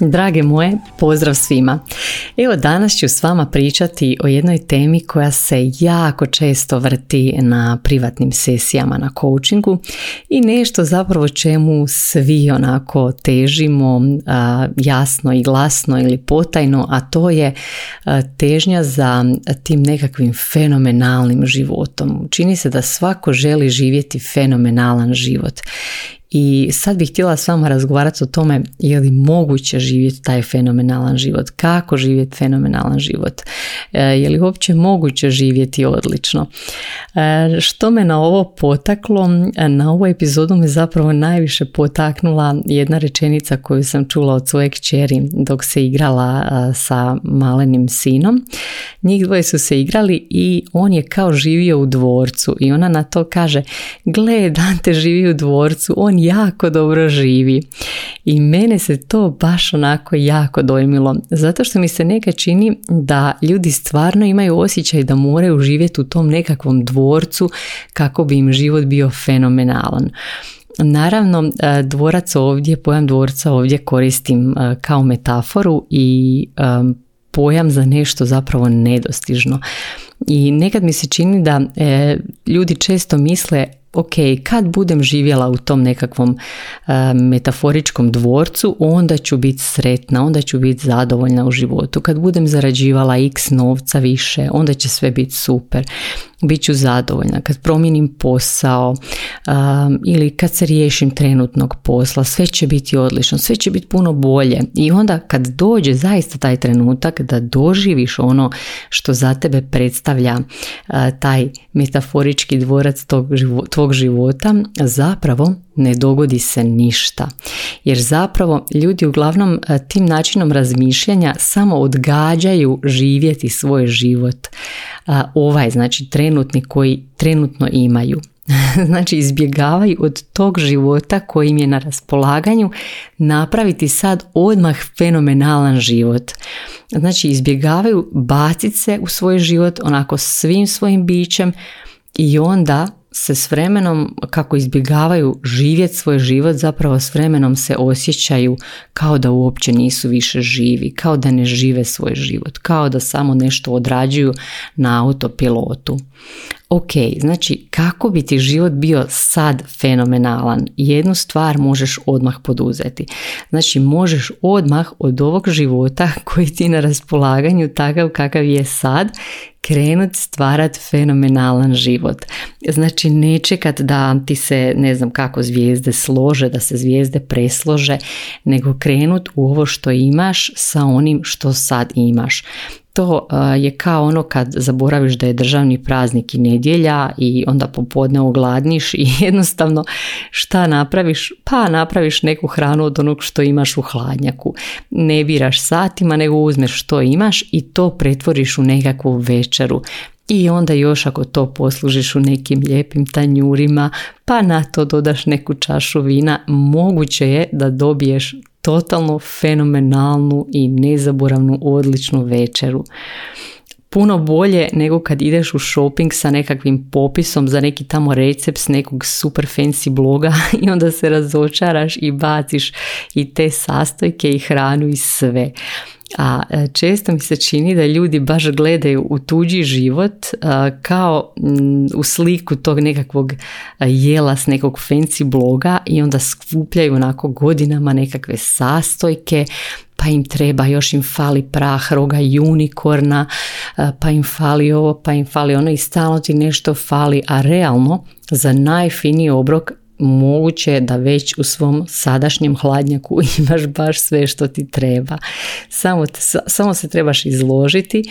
Drage moje, pozdrav svima. Evo danas ću s vama pričati o jednoj temi koja se jako često vrti na privatnim sesijama na coachingu i nešto zapravo čemu svi onako težimo jasno i glasno ili potajno, a to je težnja za tim nekakvim fenomenalnim životom. Čini se da svako želi živjeti fenomenalan život i sad bih htjela s vama razgovarati o tome je li moguće živjeti taj fenomenalan život, kako živjeti fenomenalan život, e, je li uopće moguće živjeti odlično. E, što me na ovo potaklo, na ovu epizodu me zapravo najviše potaknula jedna rečenica koju sam čula od svoje kćeri dok se igrala e, sa malenim sinom. Njih dvoje su se igrali i on je kao živio u dvorcu i ona na to kaže, gle Dante živi u dvorcu, on jako dobro živi. I mene se to baš onako jako dojmilo, zato što mi se neka čini da ljudi stvarno imaju osjećaj da moraju živjeti u tom nekakvom dvorcu kako bi im život bio fenomenalan. Naravno, e, dvorac ovdje, pojam dvorca ovdje koristim e, kao metaforu i e, pojam za nešto zapravo nedostižno. I nekad mi se čini da ljudi često misle ok, kad budem živjela u tom nekakvom e, metaforičkom dvorcu, onda ću biti sretna, onda ću biti zadovoljna u životu. Kad budem zarađivala x novca više, onda će sve biti super bit ću zadovoljna. Kad promijenim posao um, ili kad se riješim trenutnog posla, sve će biti odlično, sve će biti puno bolje. I onda kad dođe zaista taj trenutak da doživiš ono što za tebe predstavlja uh, taj metaforički dvorac tog tvog života, zapravo ne dogodi se ništa. Jer zapravo ljudi uglavnom uh, tim načinom razmišljanja samo odgađaju živjeti svoj život ovaj, znači trenutni koji trenutno imaju. znači izbjegavaju od tog života koji im je na raspolaganju napraviti sad odmah fenomenalan život. Znači izbjegavaju baciti se u svoj život onako svim svojim bićem i onda se s vremenom, kako izbjegavaju živjeti svoj život, zapravo s vremenom se osjećaju kao da uopće nisu više živi, kao da ne žive svoj život, kao da samo nešto odrađuju na autopilotu. Ok, znači kako bi ti život bio sad fenomenalan? Jednu stvar možeš odmah poduzeti. Znači možeš odmah od ovog života koji ti na raspolaganju takav kakav je sad krenut stvarat fenomenalan život. Znači ne čekat da ti se ne znam kako zvijezde slože, da se zvijezde preslože, nego krenut u ovo što imaš sa onim što sad imaš to je kao ono kad zaboraviš da je državni praznik i nedjelja i onda popodne ogladniš i jednostavno šta napraviš? Pa napraviš neku hranu od onog što imaš u hladnjaku. Ne biraš satima nego uzmeš što imaš i to pretvoriš u nekakvu večeru. I onda još ako to poslužiš u nekim lijepim tanjurima, pa na to dodaš neku čašu vina, moguće je da dobiješ totalno fenomenalnu i nezaboravnu odličnu večeru. Puno bolje nego kad ideš u shopping sa nekakvim popisom za neki tamo recept s nekog super fancy bloga i onda se razočaraš i baciš i te sastojke i hranu i sve a e, često mi se čini da ljudi baš gledaju u tuđi život e, kao u sliku tog nekakvog e, jela s nekog fancy bloga i onda skupljaju onako godinama nekakve sastojke pa im treba, još im fali prah roga unikorna, pa im fali ovo, pa im fali ono i stalno ti nešto fali, a realno za najfiniji obrok moguće je da već u svom sadašnjem hladnjaku imaš baš sve što ti treba. Samo, samo se trebaš izložiti,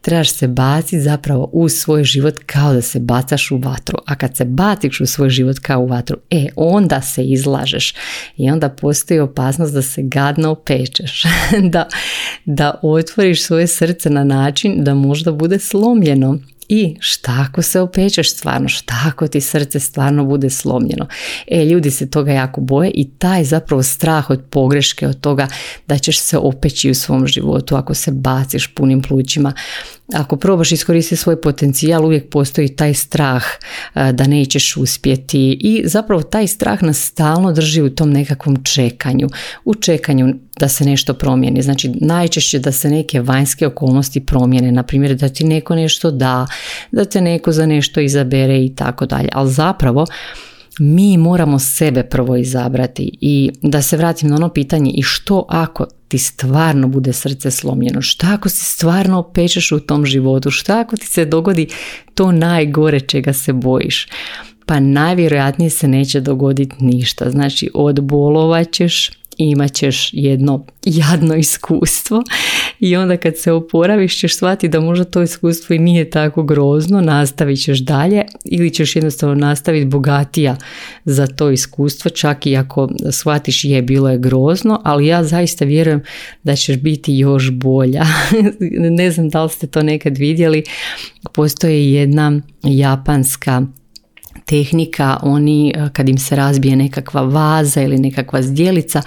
trebaš se baciti zapravo u svoj život kao da se bacaš u vatru. A kad se baciš u svoj život kao u vatru, e, onda se izlažeš i onda postoji opasnost da se gadno opečeš, da, da otvoriš svoje srce na način da možda bude slomljeno i šta ako se opečeš stvarno, šta ako ti srce stvarno bude slomljeno. E, ljudi se toga jako boje i taj zapravo strah od pogreške, od toga da ćeš se opeći u svom životu ako se baciš punim plućima. Ako probaš iskoristiti svoj potencijal, uvijek postoji taj strah e, da nećeš uspjeti i zapravo taj strah nas stalno drži u tom nekakvom čekanju, u čekanju da se nešto promijeni. Znači najčešće da se neke vanjske okolnosti promijene, na primjer da ti neko nešto da, da te neko za nešto izabere i tako dalje. Ali zapravo mi moramo sebe prvo izabrati i da se vratim na ono pitanje i što ako ti stvarno bude srce slomljeno, šta ako se stvarno opečeš u tom životu, šta ako ti se dogodi to najgore čega se bojiš? Pa najvjerojatnije se neće dogoditi ništa. Znači odbolovat ćeš, imat ćeš jedno jadno iskustvo i onda kad se oporaviš ćeš shvatiti da možda to iskustvo i nije tako grozno, nastavit ćeš dalje ili ćeš jednostavno nastaviti bogatija za to iskustvo, čak i ako shvatiš je bilo je grozno, ali ja zaista vjerujem da ćeš biti još bolja. ne znam da li ste to nekad vidjeli, postoji jedna japanska tehnika, oni e, kad im se razbije nekakva vaza ili nekakva zdjelica,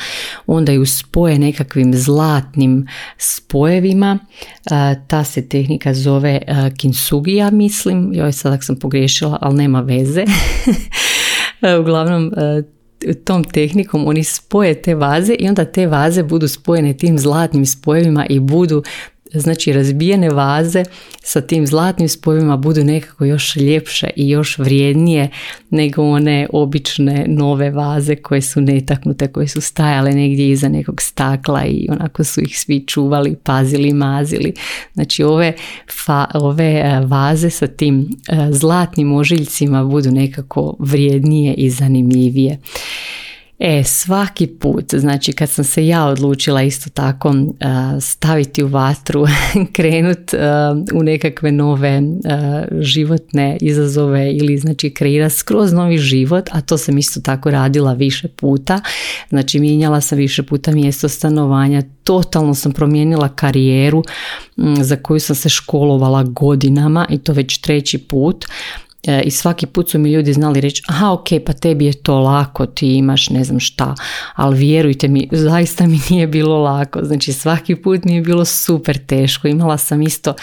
onda ju spoje nekakvim zlatnim spojevima. E, ta se tehnika zove e, kinsugija, mislim. Joj, sad sam pogriješila, ali nema veze. Uglavnom, tom tehnikom oni spoje te vaze i onda te vaze budu spojene tim zlatnim spojevima i budu znači razbijene vaze sa tim zlatnim spojevima budu nekako još ljepše i još vrijednije nego one obične nove vaze koje su netaknute, koje su stajale negdje iza nekog stakla i onako su ih svi čuvali, pazili, mazili. Znači ove, fa, ove e, vaze sa tim e, zlatnim ožiljcima budu nekako vrijednije i zanimljivije. E, svaki put, znači kad sam se ja odlučila isto tako uh, staviti u vatru, krenut uh, u nekakve nove uh, životne izazove ili znači kreirati skroz novi život, a to sam isto tako radila više puta, znači mijenjala sam više puta mjesto stanovanja, totalno sam promijenila karijeru za koju sam se školovala godinama i to već treći put. E, i svaki put su mi ljudi znali reći aha ok pa tebi je to lako ti imaš ne znam šta ali vjerujte mi zaista mi nije bilo lako. Znači svaki put mi je bilo super teško imala sam isto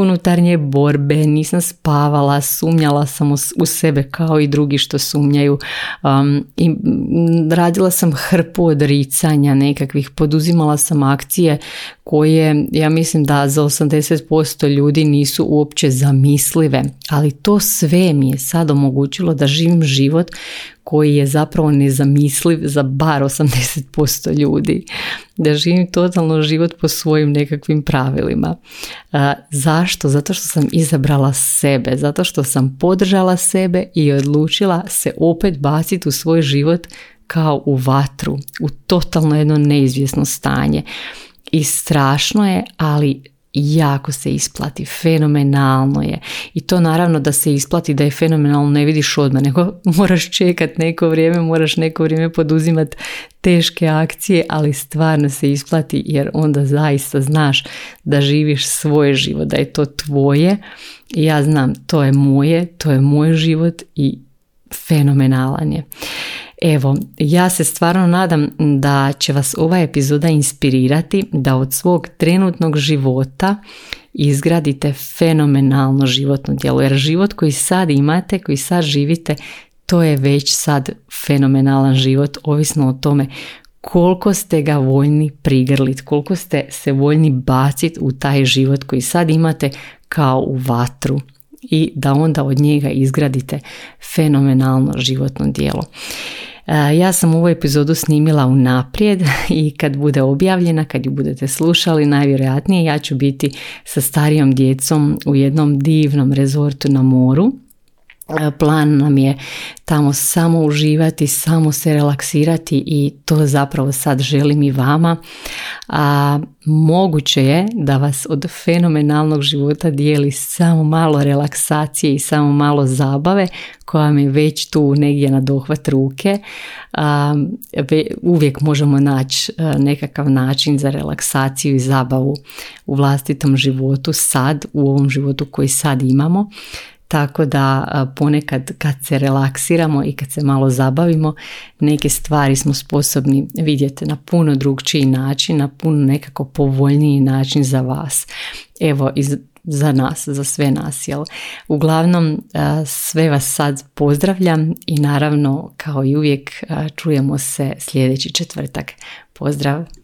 unutarnje borbe, nisam spavala, sumnjala sam u sebe kao i drugi što sumnjaju. Um, i radila sam hrpu odricanja nekakvih, poduzimala sam akcije koje ja mislim da za 80% ljudi nisu uopće zamislive, ali to sve mi je sad omogućilo da živim život koji je zapravo nezamisliv za bar 80% ljudi. Da živim totalno život po svojim nekakvim pravilima. zašto? Zato što sam izabrala sebe, zato što sam podržala sebe i odlučila se opet baciti u svoj život kao u vatru, u totalno jedno neizvjesno stanje. I strašno je, ali jako se isplati, fenomenalno je. I to naravno da se isplati da je fenomenalno ne vidiš odmah, nego moraš čekat neko vrijeme, moraš neko vrijeme poduzimati teške akcije, ali stvarno se isplati jer onda zaista znaš da živiš svoj život, da je to tvoje. I ja znam, to je moje, to je moj život i fenomenalan je. Evo, ja se stvarno nadam da će vas ova epizoda inspirirati da od svog trenutnog života izgradite fenomenalno životno djelo. Jer život koji sad imate, koji sad živite, to je već sad fenomenalan život, ovisno o tome koliko ste ga voljni prigrliti, koliko ste se voljni baciti u taj život koji sad imate kao u vatru i da onda od njega izgradite fenomenalno životno djelo. E, ja sam ovu epizodu snimila unaprijed i kad bude objavljena, kad ju budete slušali, najvjerojatnije ja ću biti sa starijom djecom u jednom divnom rezortu na moru plan nam je tamo samo uživati, samo se relaksirati i to zapravo sad želim i vama. A, moguće je da vas od fenomenalnog života dijeli samo malo relaksacije i samo malo zabave koja je već tu negdje na dohvat ruke. A, uvijek možemo naći nekakav način za relaksaciju i zabavu u vlastitom životu sad, u ovom životu koji sad imamo. Tako da ponekad kad se relaksiramo i kad se malo zabavimo, neke stvari smo sposobni vidjeti na puno drugčiji način, na puno nekako povoljniji način za vas. Evo, iz, za nas, za sve nas. Jel? Uglavnom, sve vas sad pozdravljam i naravno, kao i uvijek, čujemo se sljedeći četvrtak. Pozdrav!